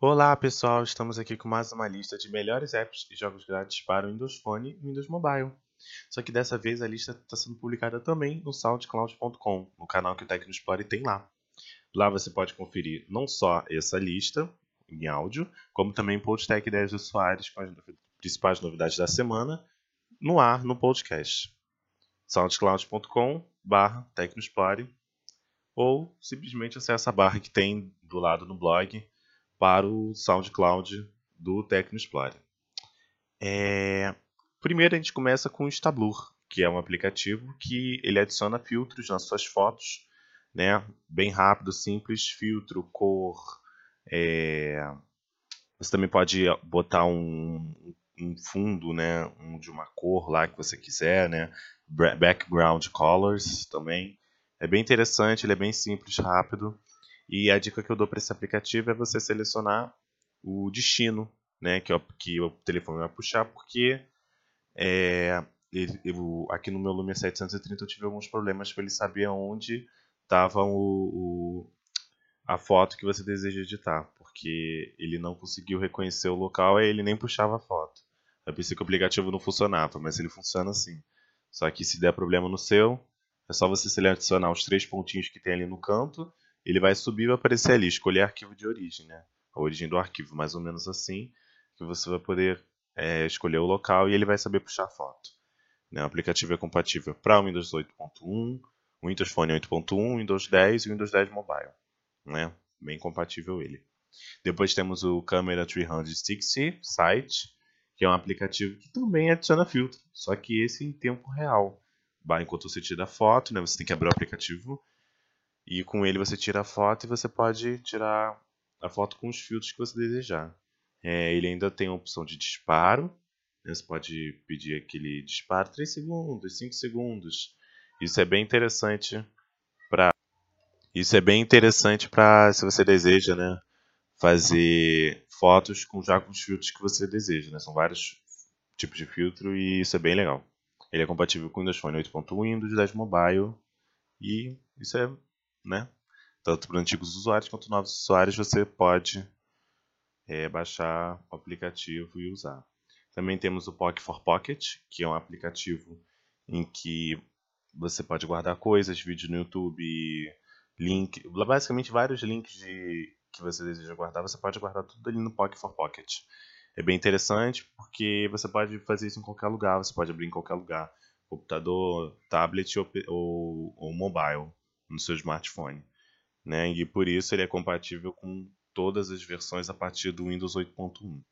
Olá pessoal, estamos aqui com mais uma lista de melhores apps e jogos grátis para o Windows Phone e Windows Mobile. Só que dessa vez a lista está sendo publicada também no soundcloud.com, no canal que o Tecnospore tem lá. Lá você pode conferir não só essa lista em áudio, como também Podtech 10 usuários com as principais novidades da semana no ar no podcast. soundcloud.com barra Tecnospore ou simplesmente acessa a barra que tem do lado no blog para o SoundCloud do Tecnospore. É... Primeiro a gente começa com o Stablur, que é um aplicativo que ele adiciona filtros nas suas fotos, né? Bem rápido, simples, filtro, cor. É... Você também pode botar um, um fundo, né? Um de uma cor lá que você quiser, né? Background colors também. É bem interessante, ele é bem simples, rápido. E a dica que eu dou para esse aplicativo é você selecionar o destino, né, que, o, que o telefone vai puxar, porque é, eu, aqui no meu Lumia 730 eu tive alguns problemas para ele saber onde estava o, o, a foto que você deseja editar, porque ele não conseguiu reconhecer o local e ele nem puxava a foto. Eu pensei que o aplicativo não funcionava, mas ele funciona assim. Só que se der problema no seu, é só você selecionar os três pontinhos que tem ali no canto ele vai subir e vai aparecer ali, escolher arquivo de origem, né? A origem do arquivo, mais ou menos assim, que você vai poder é, escolher o local e ele vai saber puxar foto. Né? O aplicativo é compatível para o Windows 8.1, o Windows Phone 8.1, Windows 10 e o Windows 10 Mobile. Né? Bem compatível ele. Depois temos o Camera 360 Site, que é um aplicativo que também adiciona filtro, só que esse em tempo real. Enquanto você tira a foto, né, você tem que abrir o aplicativo e com ele você tira a foto e você pode tirar a foto com os filtros que você desejar. É, ele ainda tem a opção de disparo. Né? Você pode pedir aquele disparo 3 segundos, 5 segundos. Isso é bem interessante para isso é bem interessante para se você deseja, né, fazer fotos com já com os filtros que você deseja, né? São vários tipos de filtro e isso é bem legal. Ele é compatível com o Windows Phone 8.1 e Windows 10 Mobile e isso é né? Tanto para antigos usuários quanto novos usuários você pode é, baixar o aplicativo e usar. Também temos o Pock for Pocket, que é um aplicativo em que você pode guardar coisas, vídeos no YouTube, link, basicamente vários links de, que você deseja guardar, você pode guardar tudo ali no Pock for Pocket. É bem interessante porque você pode fazer isso em qualquer lugar, você pode abrir em qualquer lugar, computador, tablet ou, ou, ou mobile no seu smartphone. Né? E por isso ele é compatível com todas as versões a partir do Windows 8.1.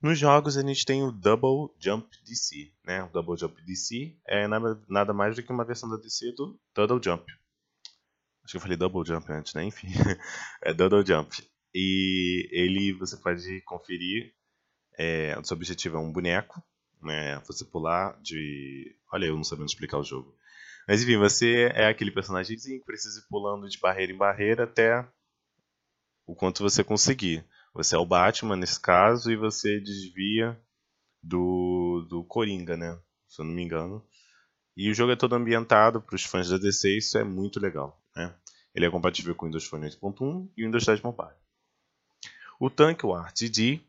Nos jogos a gente tem o Double Jump DC. Né? O Double Jump DC é nada mais do que uma versão da DC do Double Jump. Acho que eu falei Double Jump antes, né? Enfim, é Double Jump. E ele você pode conferir. É, o seu objetivo é um boneco, né? Você pular de. Olha, eu não sabendo explicar o jogo. Mas enfim, você é aquele personagemzinho que precisa ir pulando de barreira em barreira até o quanto você conseguir. Você é o Batman nesse caso e você desvia do, do Coringa, né? Se eu não me engano. E o jogo é todo ambientado para os fãs da DC, isso é muito legal. Né? Ele é compatível com o Windows Phone 8.1 e o Windows 10 Mobile. O Tank War TD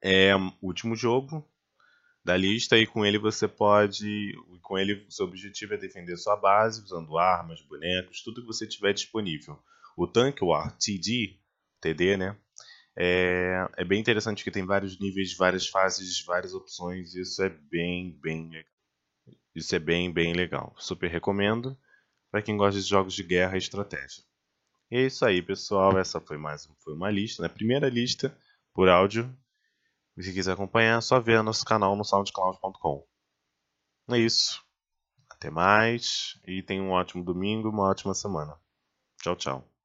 é o último jogo da lista e com ele você pode, com ele seu objetivo é defender sua base usando armas, bonecos, tudo que você tiver disponível. O Tank War TD, TD, né? É, é bem interessante que tem vários níveis, várias fases, várias opções. Isso é bem, bem Isso é bem, bem legal. Super recomendo para quem gosta de jogos de guerra e estratégia. E é isso aí, pessoal. Essa foi mais foi uma lista, né? Primeira lista por áudio se quiser acompanhar, é só ver nosso canal no soundcloud.com. É isso. Até mais e tenha um ótimo domingo, uma ótima semana. Tchau, tchau.